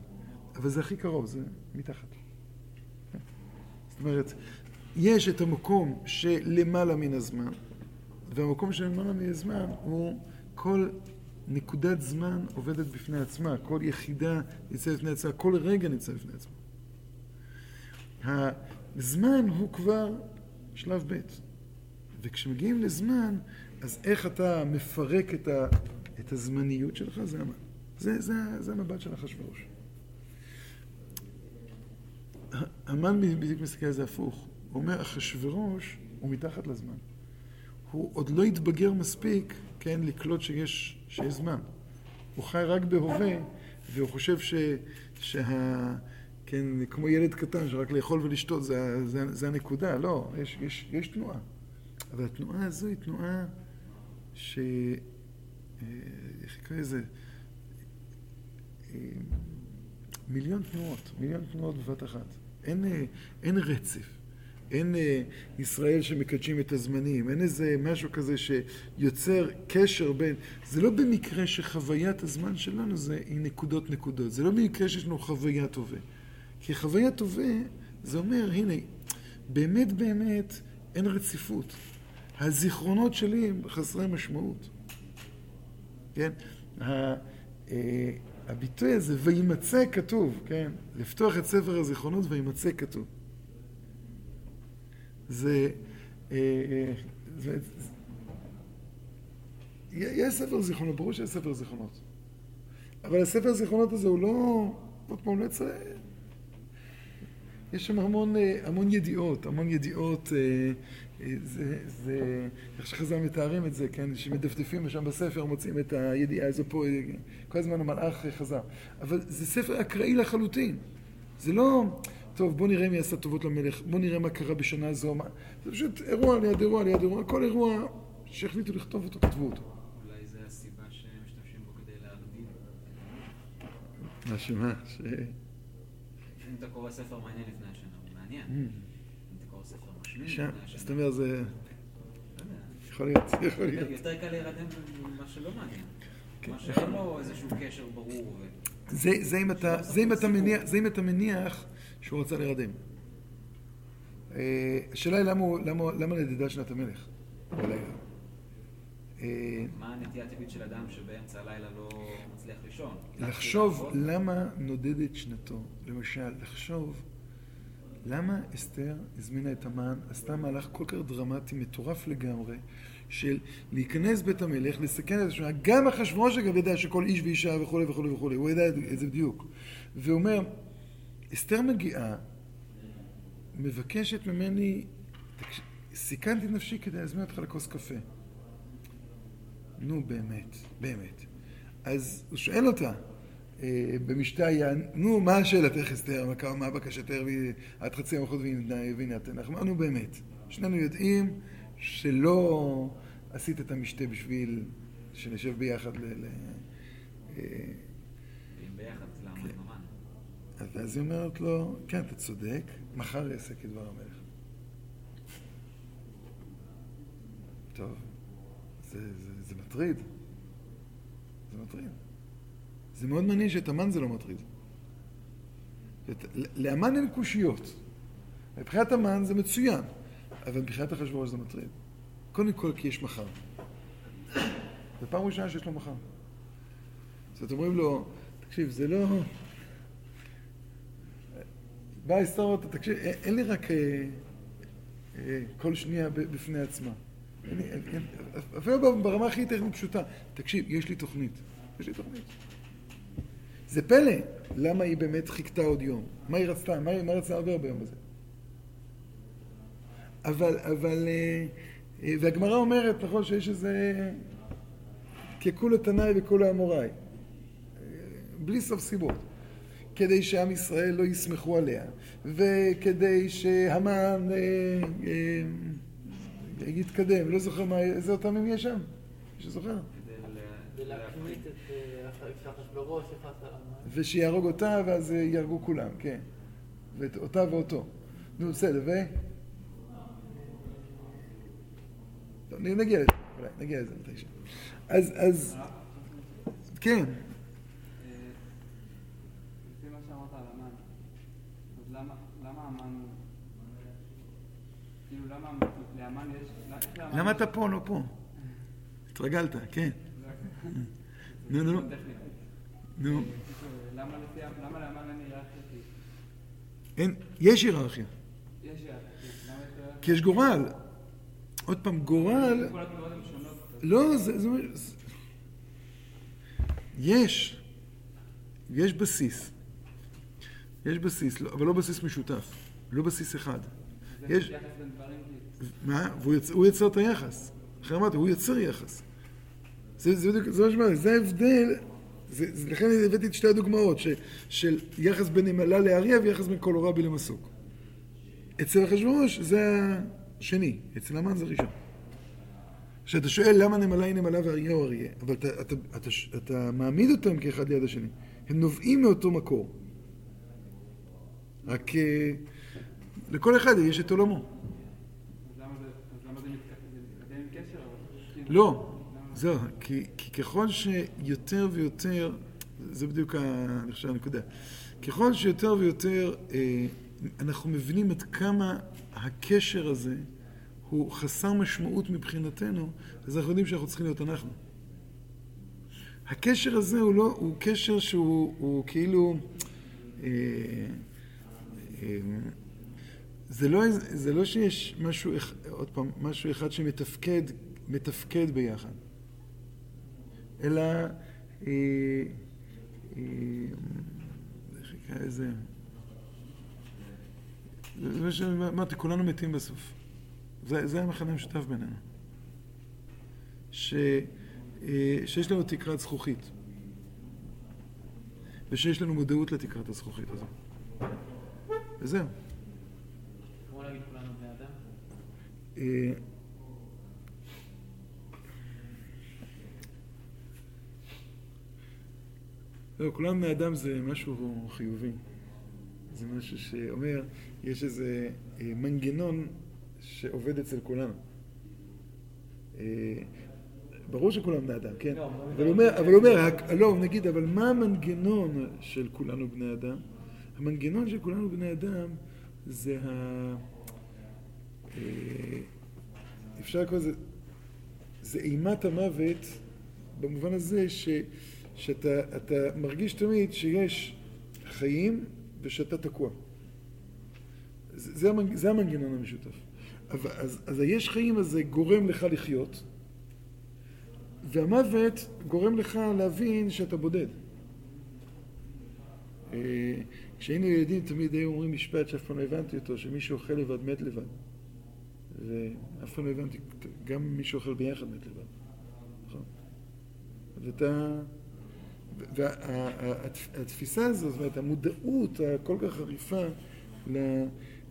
Speaker 1: אבל זה הכי קרוב, זה מתחת. זאת אומרת, יש את המקום שלמעלה מן הזמן, והמקום שלמעלה מן הזמן הוא כל נקודת זמן עובדת בפני עצמה, כל יחידה ניצבת בפני עצמה, כל רגע ניצב בפני עצמה. הזמן הוא כבר שלב ב', וכשמגיעים לזמן, אז איך אתה מפרק את, ה, את הזמניות שלך, זה, זה, זה, זה המבט של אחשוורוש. המן בדיוק מסתכל על זה הפוך. הוא אומר, אחשוורוש הוא מתחת לזמן. הוא עוד לא התבגר מספיק, כן, לקלוט שיש, שיש זמן. הוא חי רק בהווה, והוא חושב ש, שה... כן, כמו ילד קטן שרק לאכול ולשתות זה, זה, זה הנקודה. לא, יש, יש, יש תנועה. אבל התנועה הזו היא תנועה ש... אה, איך יקרא לזה? אה, מיליון תנועות, מיליון תנועות בבת אחת. אין, אה, אין רצף. אין אה, ישראל שמקדשים את הזמנים, אין איזה משהו כזה שיוצר קשר בין... זה לא במקרה שחוויית הזמן שלנו זה היא נקודות נקודות, זה לא במקרה שיש לנו חוויית הווה. כי חוויית הווה זה אומר, הנה, באמת באמת אין רציפות. הזיכרונות שלי הם חסרי משמעות. כן? אה, הביטוי הזה, וימצא כתוב, כן? לפתוח את ספר הזיכרונות וימצא כתוב. זה... אה, אה, זה, זה יש ספר זיכרונות, ברור שיש ספר זיכרונות. אבל הספר הזיכרונות הזה הוא לא... עוד פעם, לא יצא... יש שם המון, אה, המון ידיעות, המון ידיעות זה, זה, איך שחז"ל מתארים את זה, כן, שמדפדפים שם בספר, מוצאים את הידיעה הזו פה, כל הזמן המלאך חזר. אבל זה ספר אקראי לחלוטין. זה לא, טוב, בוא נראה מי עשה טובות למלך, בוא נראה מה קרה בשנה הזו, מה... זה פשוט אירוע ליד אירוע ליד אירוע, כל אירוע שהחליטו לכתוב אותו, כתבו אותו.
Speaker 3: אולי זו הסיבה שמשתמשים בו כדי להרדים.
Speaker 1: מה שמה? ש...
Speaker 3: אם אתה קורא ספר מעניין לפני השנה, הוא מעניין. Mm.
Speaker 1: שם, זאת אומרת, זה... יכול להיות, יכול להיות.
Speaker 3: יותר קל להירדם ממה שלא מעניין. כן. מה שאין לו איזשהו קשר ברור.
Speaker 1: זה אם אתה מניח שהוא רצה להירדם. אה, השאלה היא למה נדדה שנת המלך בלילה.
Speaker 3: אה, מה הנטייה הטבעית של אדם שבאמצע הלילה לא מצליח לישון?
Speaker 1: לחשוב למה נודדת שנתו. למשל, לחשוב למה אסתר הזמינה את המן, עשתה מהלך כל כך דרמטי, מטורף לגמרי, של להיכנס בית המלך, לסכן את השמונה, גם אחשוורוש אגב ידע שכל איש ואישה וכולי וכולי וכולי, הוא ידע את זה בדיוק. והוא אומר, אסתר מגיעה, מבקשת ממני, סיכנתי נפשי כדי להזמין אותך לכוס קפה. נו באמת, באמת. אז הוא שואל אותה, אה, במשתה היה, נו, מה שאלתך אסתר, מה בקשתך, עד חצי המחוז והנתנך. אמרנו באמת, שנינו יודעים שלא עשית את המשתה בשביל שנשב ביחד ל...
Speaker 3: אה, למה כן.
Speaker 1: אז היא אומרת לו, כן, אתה צודק, מחר אעשה כדבר המלך. טוב, זה, זה, זה מטריד. זה מטריד. זה מאוד מעניין שאת המן זה לא מטריד. את- לאמן אין קושיות. מבחינת המן זה מצוין, אבל מבחינת אחשוורוש זה מטריד. קודם כל כי יש מחר. זו פעם ראשונה שיש לו מחר. אז אתם אומרים לו, תקשיב, זה לא... באה ההיסטוריה, תקשיב, אין, לי רק אה, אה, כל שנייה בפני עצמה. אין אין, אין, אפילו ברמה הכי טכנית פשוטה. תקשיב, יש לי תוכנית. יש לי תוכנית. זה פלא, למה היא באמת חיכתה עוד יום? מה היא רצתה? מה היא רצתה הרבה ביום הזה? אבל, אבל, אה, והגמרא אומרת, נכון, שיש איזה ככולו תנאי וכולו אמוראי. בלי סוף סיבות. כדי שעם ישראל לא יסמכו עליה, וכדי שהמן אה, אה, יתקדם, לא זוכר מה, איזה אותם אם יש שם? מישהו זוכר? ושיהרוג אותה, ואז אה, יהרגו כולם, כן. ואותה ואותו. נו, בסדר, ו... נגיע לזה, אולי, נגיע לזה מתישהו. אז, אז, כן,
Speaker 4: לפי מה שאמרת על המן, אז למה, למה המן, כאילו למה יש, איך לאמן
Speaker 1: למה אתה פה, לא פה? התרגלת, כן. נו, נו. נו.
Speaker 4: למה לאמן אין היררכיה? כי
Speaker 1: אין, יש היררכיה? כי יש גורל. עוד פעם, גורל... לא, זה. יש. יש בסיס. יש בסיס, לא, אבל לא בסיס משותף. לא בסיס אחד. יש-
Speaker 4: כי
Speaker 1: מה? הוא יצר את היחס. אחרי אמרתי, הוא יוצר יחס. זה, בדיוק, זה מה שאמרתי, זה ההבדל, לכן הבאתי את שתי הדוגמאות, של יחס בין נמלה לאריה ויחס בין קולורבי למסוק. אצל אחשוורוש זה השני, אצל המן זה ראשון. כשאתה שואל למה נמלה היא נמלה ואריה הוא אריה, אבל אתה, אתה, אתה, אתה, אתה מעמיד אותם כאחד ליד השני. הם נובעים מאותו מקור. רק אה, לכל אחד יש את עולמו. לא? זהו, כי, כי ככל שיותר ויותר, זה בדיוק, אני חושב, הנקודה. ככל שיותר ויותר אה, אנחנו מבינים עד כמה הקשר הזה הוא חסר משמעות מבחינתנו, אז אנחנו יודעים שאנחנו צריכים להיות אנחנו. הקשר הזה הוא לא, הוא קשר שהוא הוא כאילו, אה, אה, זה לא, זה לא שיש משהו, עוד פעם, משהו אחד שמתפקד, מתפקד ביחד, אלא, אה, אה, איך נקרא לזה? זה מה שאמרתי, כולנו מתים בסוף. זה, זה המכנה המשותף בינינו. ש, אה, שיש לנו תקרת זכוכית, ושיש לנו מודעות לתקרת הזכוכית הזו. וזהו.
Speaker 5: כמו להגיד כולנו בני אדם?
Speaker 1: אה, לא, כולם בני אדם זה משהו חיובי. זה משהו שאומר, יש איזה אה, מנגנון שעובד אצל כולנו. אה, ברור שכולם בני אדם, כן?
Speaker 5: לא,
Speaker 1: אבל הוא אומר, אבל הוא אומר, הק- לא, נגיד, אבל מה המנגנון של כולנו בני אדם? המנגנון של כולנו בני אדם זה ה... אה, אפשר לקרוא לזה, זה אימת המוות במובן הזה ש, שאתה אתה מרגיש תמיד שיש חיים ושאתה תקוע. זה, זה, המנג, זה המנגנון המשותף. אבל, אז, אז היש חיים הזה גורם לך לחיות, והמוות גורם לך להבין שאתה בודד. אה, כשהיינו ילדים תמיד היו אומרים משפט שאף פעם לא הבנתי אותו, שמי שאוכל לבד מת לבד. ואף פעם לא הבנתי, גם מי שאוכל ביחד מת לבד. נכון? ואתה... והתפיסה הזו, זאת אומרת, המודעות הכל כך חריפה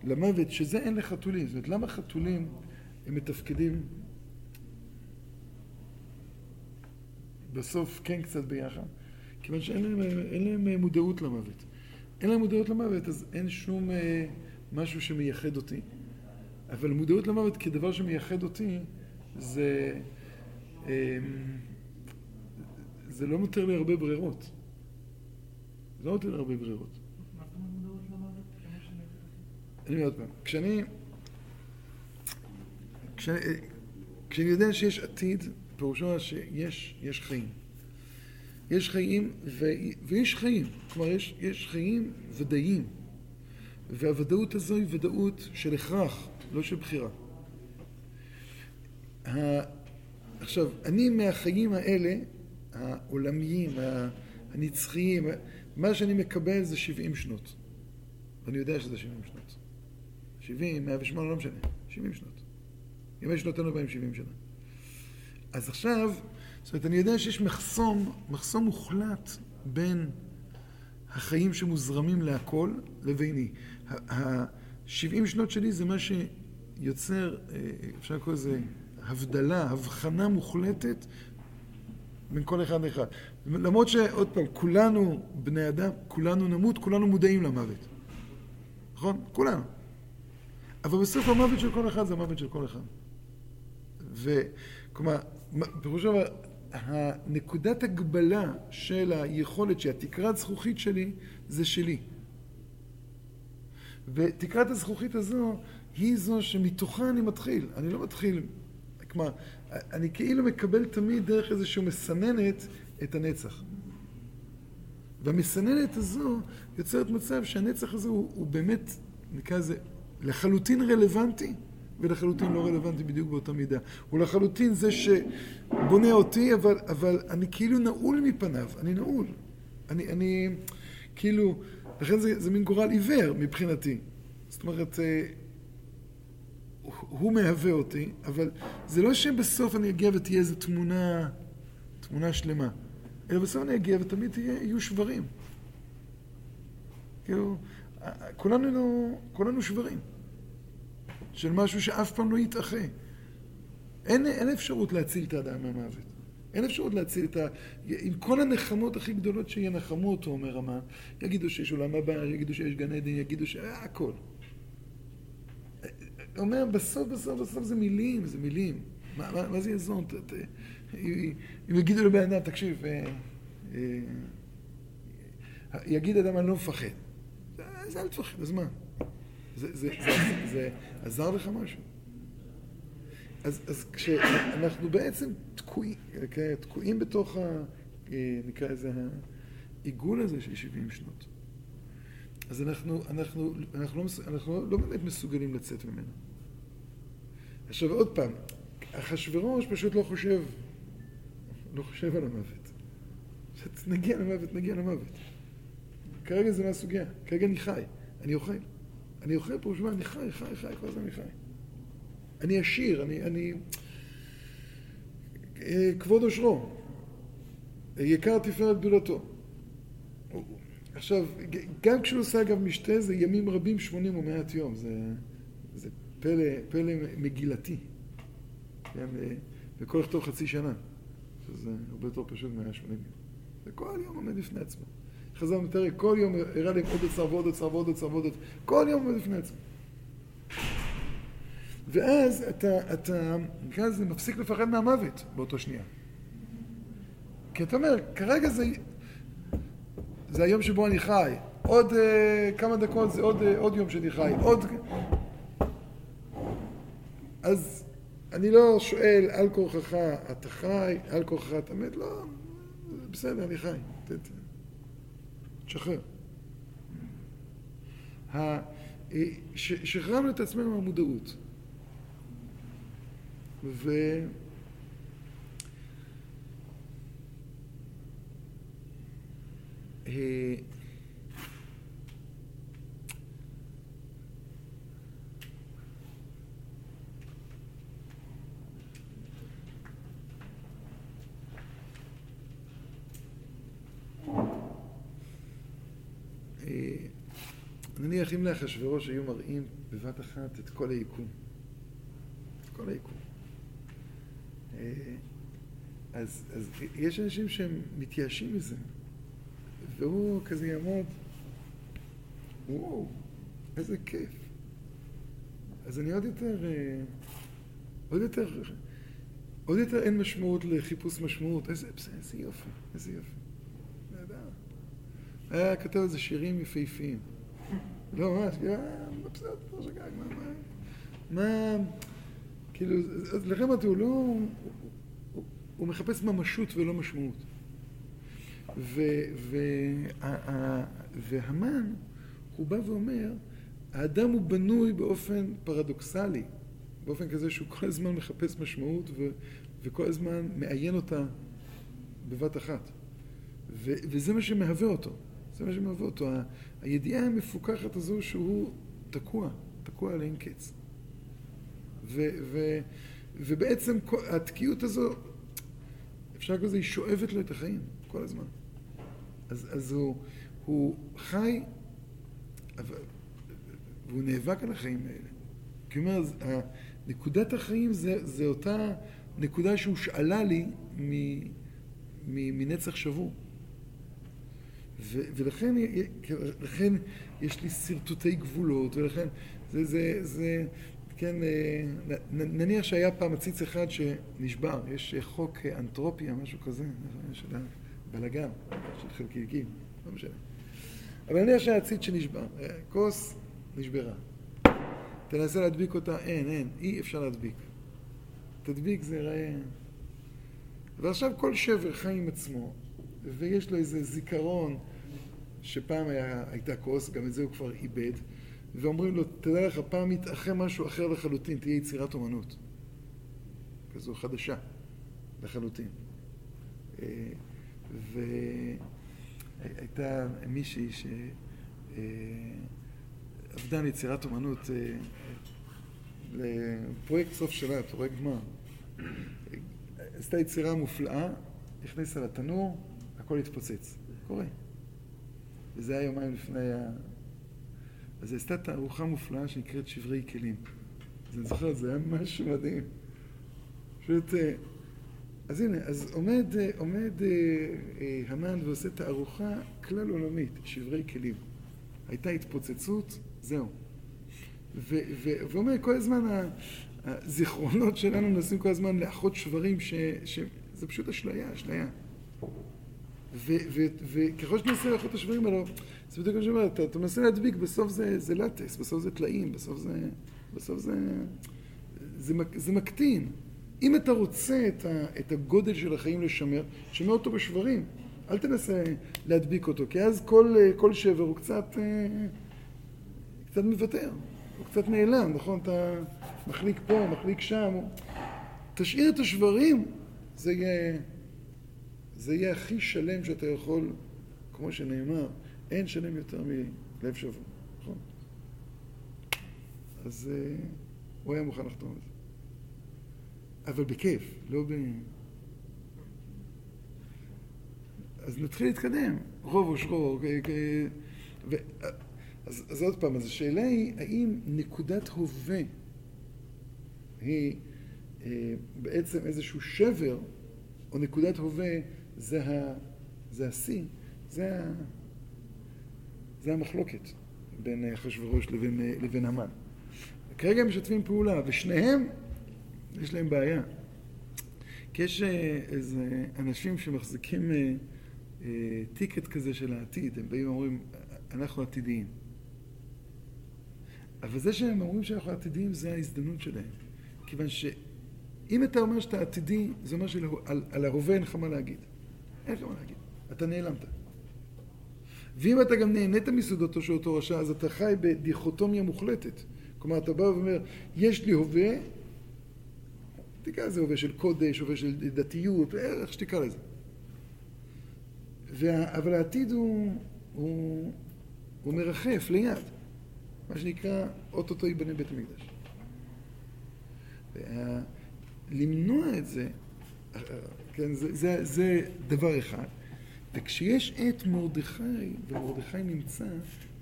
Speaker 1: למוות, שזה אין לחתולים. זאת אומרת, למה חתולים הם מתפקדים בסוף כן קצת ביחד? כיוון שאין להם, אין להם מודעות למוות. אין לה מודעות למוות, אז אין שום אה, משהו שמייחד אותי. אבל מודעות למוות כדבר שמייחד אותי, זה, אה, זה לא נותן לי הרבה ברירות. זה לא נותן לי הרבה ברירות. אני אומר עוד פעם, כשאני, כשאני, כשאני יודע שיש עתיד, פירושו שיש יש חיים. יש חיים ו, ויש חיים, כלומר יש, יש חיים ודאיים. והוודאות הזו היא ודאות של הכרח, לא של בחירה. עכשיו, אני מהחיים האלה, העולמיים, הנצחיים, מה שאני מקבל זה 70 שנות. ואני יודע שזה 70 שנות. 70, 108, לא משנה, 70 שנות. ימי שנותינו בהם 70 שנה. אז עכשיו, זאת אומרת, אני יודע שיש מחסום, מחסום מוחלט בין החיים שמוזרמים להכל לביני. ה-70 שנות שלי זה מה שיוצר, אה, אפשר לקרוא לזה הבדלה, הבחנה מוחלטת בין כל אחד לאחד. למרות שעוד פעם, כולנו בני אדם, כולנו נמות, כולנו מודעים למוות. נכון? כולנו. אבל בסוף המוות של כל אחד זה המוות של כל אחד. וכלומר, פירושו דבר, הנקודת הגבלה של היכולת שהתקרת זכוכית שלי זה שלי. ותקרת הזכוכית הזו היא זו שמתוכה אני מתחיל. אני לא מתחיל, כלומר, אני כאילו מקבל תמיד דרך איזושהי מסננת את הנצח. והמסננת הזו יוצרת מצב שהנצח הזה הוא, הוא באמת, נקרא לזה, לחלוטין רלוונטי ולחלוטין לא רלוונטי בדיוק באותה מידה. הוא לחלוטין זה שבונה אותי, אבל, אבל אני כאילו נעול מפניו, אני נעול. אני, אני כאילו, לכן זה, זה מין גורל עיוור מבחינתי. זאת אומרת, אה, הוא מהווה אותי, אבל זה לא שבסוף אני אגיע ותהיה איזו תמונה, תמונה שלמה. אלא בסוף אני אגיע ותמיד תהיה, יהיו שברים. כאילו, כולנו, כולנו שברים. של משהו שאף פעם לא יתאחה. אין, אין אפשרות להציל את האדם מהמוות. אין אפשרות להציל את ה... עם כל הנחמות הכי גדולות שינחמו אותו, אומר המן, יגידו שיש עולם הבא, יגידו שיש גן עדן, יגידו ש... הכל. אומר, בסוף, בסוף, בסוף זה מילים, זה מילים. מה, מה, מה זה יעזור? אם יגידו לבן אדם, תקשיב, אה, אה, יגיד אדם, אני לא מפחד. אז אל תפחד, אז מה? זה, זה, זה, זה, זה עזר לך משהו? אז, אז כשאנחנו בעצם תקועים, תקועים בתוך, ה, נקרא לזה, העיגול הזה של 70 שנות, אז אנחנו, אנחנו, אנחנו, לא, אנחנו לא באמת מסוגלים לצאת ממנו. עכשיו עוד פעם, אחשוורוש פשוט לא חושב, לא חושב על המוות. נגיע למוות, נגיע למוות. כרגע זה לא הסוגיה, כרגע אני חי, אני אוכל. אני אוכל פה, שמע, אני חי, חי, חי, כל הזמן אני חי. אני עשיר, אני, אני... כבוד עושרו, יקר תפארת גדולתו. עכשיו, גם כשהוא עושה אגב משתה זה ימים רבים, שמונים ומעט יום, זה, זה פלא, פלא מגילתי. כן, וכל לכתוב חצי שנה, שזה הרבה יותר פשוט מ-180 יום. וכל יום עומד בפני עצמו. חזר מתאר, כל יום הראה להם עוד אוצר ועוד אוצר ועוד אוצר ועוד אוצר, כל יום עומד בפני עצמו. ואז אתה, אתה, נקרא לזה, מפסיק לפחד מהמוות באותו שנייה. כי אתה אומר, כרגע זה, זה היום שבו אני חי, עוד uh, כמה דקות זה עוד, uh, עוד יום שאני חי, עוד... אז אני לא שואל, על כורחך אתה חי, על כורחך אתה מת, לא, בסדר, אני חי. תשחרר. שחררנו את עצמנו מהמודעות. ו... נניח אם לאחשוורוש היו מראים בבת אחת את כל היקום. את כל היקום. אז, אז יש אנשים שהם מתייאשים מזה, והוא כזה יעמוד וואו, איזה כיף. אז אני עוד יותר, אה, עוד יותר, עוד יותר אין משמעות לחיפוש משמעות. איזה, איזה יופי, איזה יופי. היה כתב איזה שירים יפהפיים. לא, ממש, בסדר, מה, כאילו, אז לכן אמרתי, הוא לא, הוא, מחפש ממשות ולא משמעות. והמן, הוא בא ואומר, האדם הוא בנוי באופן פרדוקסלי, באופן כזה שהוא כל הזמן מחפש משמעות ו, וכל הזמן מעיין אותה בבת אחת. ו, וזה מה שמהווה אותו. זה מה שמהווה אותו. הידיעה המפוכחת הזו שהוא תקוע, תקוע על אין קץ. ו, ו, ובעצם התקיעות הזו, אפשר לקרוא לזה, היא שואבת לו את החיים כל הזמן. אז, אז הוא, הוא חי, והוא נאבק על החיים האלה. כי הוא אומר, נקודת החיים זה, זה אותה נקודה שהוא שאלה לי מ, מ, מנצח שבור. ו, ולכן לכן יש לי שרטוטי גבולות, ולכן זה, זה, זה, כן, אה, נניח שהיה פעם עציץ אחד שנשבר, יש חוק אנתרופיה, משהו כזה, של הבלגן, של חלקיקים, לא משנה. אבל נניח שהיה עציץ שנשבר, אה, כוס נשברה. תנסה להדביק אותה, אין, אין, אי אפשר להדביק. תדביק זה ייראה... ועכשיו כל שבר חי עם עצמו, ויש לו איזה זיכרון שפעם היה, הייתה כוס, גם את זה הוא כבר איבד, ואומרים לו, תדע לך, פעם יתאחה משהו אחר לחלוטין, תהיה יצירת אומנות. כזו חדשה לחלוטין. אה, והייתה מישהי שעבדה על יצירת אומנות אה, לפרויקט סוף שלה, פרויקט גמר. עשתה יצירה מופלאה, הכניסה לתנור, הכל התפוצץ. קורה. וזה היה יומיים לפני ה... אז היא עשתה תערוכה מופלאה שנקראת שברי כלים. אז אני זוכר, זה היה משהו מדהים. פשוט... אה, אז הנה, אז עומד, אה, עומד אה, המן ועושה תערוכה כלל עולמית, שברי כלים. הייתה התפוצצות, זהו. ואומר, כל הזמן הזיכרונות שלנו מנסים כל הזמן לאחות שברים, ש, שזה פשוט אשליה, אשליה. וככל שננסה לאחות את השברים האלו, זה בדיוק מה שאומר, אתה, אתה מנסה להדביק, בסוף זה, זה לטס, בסוף זה טלאים, בסוף זה... בסוף זה... זה, זה מקטין. אם אתה רוצה את, ה, את הגודל של החיים לשמר, שמר אותו בשברים. אל תנסה להדביק אותו, כי אז כל, כל שבר הוא קצת, קצת מוותר, הוא קצת נעלם, נכון? אתה מחליק פה, מחליק שם. תשאיר את השברים, זה יהיה, זה יהיה הכי שלם שאתה יכול, כמו שנאמר, אין שלם יותר מלב שבור, נכון? אז uh, הוא היה מוכן לחתום על זה. אבל בכיף, לא ב... אז נתחיל להתקדם, רוב ושרור. ו... אז, אז עוד פעם, אז השאלה היא, האם נקודת הווה היא אה, בעצם איזשהו שבר, או נקודת הווה זה, ה, זה השיא, זה, ה, זה המחלוקת בין אחשוורוש לבין, לבין המן. כרגע הם משתפים פעולה, ושניהם, יש להם בעיה. כי יש אה, איזה אנשים שמחזיקים אה, אה, טיקט כזה של העתיד, הם באים ואומרים, אנחנו עתידיים. אבל זה שהם אומרים שאנחנו עתידיים זה ההזדמנות שלהם. כיוון שאם אתה אומר שאתה עתידי, זה אומר שעל ההווה אין לך מה להגיד. אין לך מה להגיד. אתה נעלמת. ואם אתה גם נהנית מסעודתו של אותו רשע, אז אתה חי בדיכוטומיה מוחלטת. כלומר, אתה בא ואומר, יש לי הווה, תקרא לזה הווה של קודש, הווה של דתיות, איך שתקרא לזה. וה, אבל העתיד הוא, הוא, הוא מרחף ליד, מה שנקרא, אוטוטו ייבנה בית המקדש. וה, למנוע את זה, כן, זה, זה, זה דבר אחד. וכשיש את מרדכי, ומרדכי נמצא,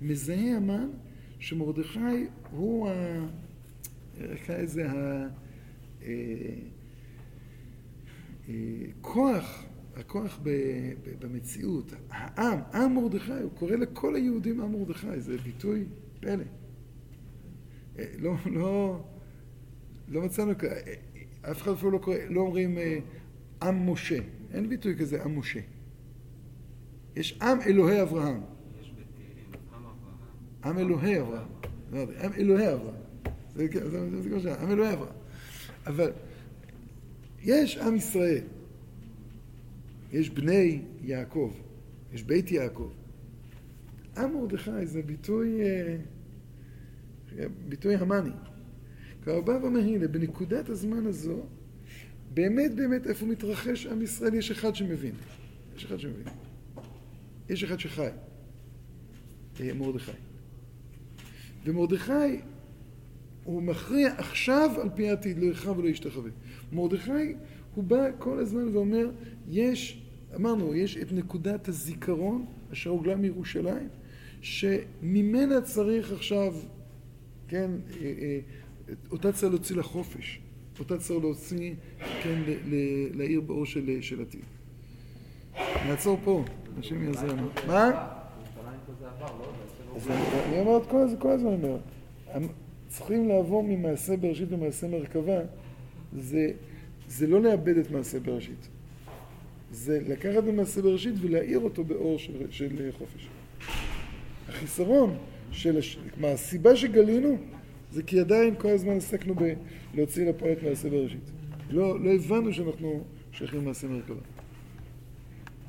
Speaker 1: מזהה המן שמרדכי הוא ה... נקרא לזה הכוח הכוח ב, ב, במציאות, העם, עם מרדכי, הוא קורא לכל היהודים עם מרדכי, זה ביטוי פלא. אה, לא, לא, לא מצאנו, אה, אף אחד אפילו לא קורא, לא אומרים אה, עם משה, אין ביטוי כזה עם משה. יש עם אלוהי אברהם.
Speaker 3: עם
Speaker 1: אלוהי אברהם. לא עם אלוהי אברהם. זה כמו שהיה, עם אלוהי אברהם. אבל יש עם ישראל. יש בני יעקב. יש בית יעקב. עם מרדכי זה ביטוי, אה, ביטוי המאני. הוא בא ואומר, הנה, בנקודת הזמן הזו, באמת באמת איפה מתרחש עם ישראל, יש אחד שמבין. יש אחד שמבין. יש אחד שחי. אה, מרדכי. ומרדכי הוא מכריע עכשיו על פי העתיד, לא יכרע ולא ישתחווה. מרדכי, הוא בא כל הזמן ואומר, יש, אמרנו, יש את נקודת הזיכרון אשר הוגלה מירושלים, שממנה צריך עכשיו, כן, אה, אה, אותה צריך להוציא לחופש, אותה צריך להוציא, כן, ל- ל- לעיר באור של, של עתיד. נעצור פה, השם יעזור לנו. מה?
Speaker 2: לא?
Speaker 1: אז אני- אומר את כל הזמן, כל הזמן אני אומר, צריכים לעבור ממעשה בראשית למעשה מרכבה, זה, זה לא לאבד את מעשה בראשית. זה לקחת ממעשה בראשית ולהאיר אותו באור של, של חופש. החיסרון של, הש- כלומר, הסיבה שגלינו זה כי עדיין כל הזמן עסקנו בלהוציא לפועל את מעשה בראשית. לא, לא הבנו שאנחנו שייכים למעשה מרכבה.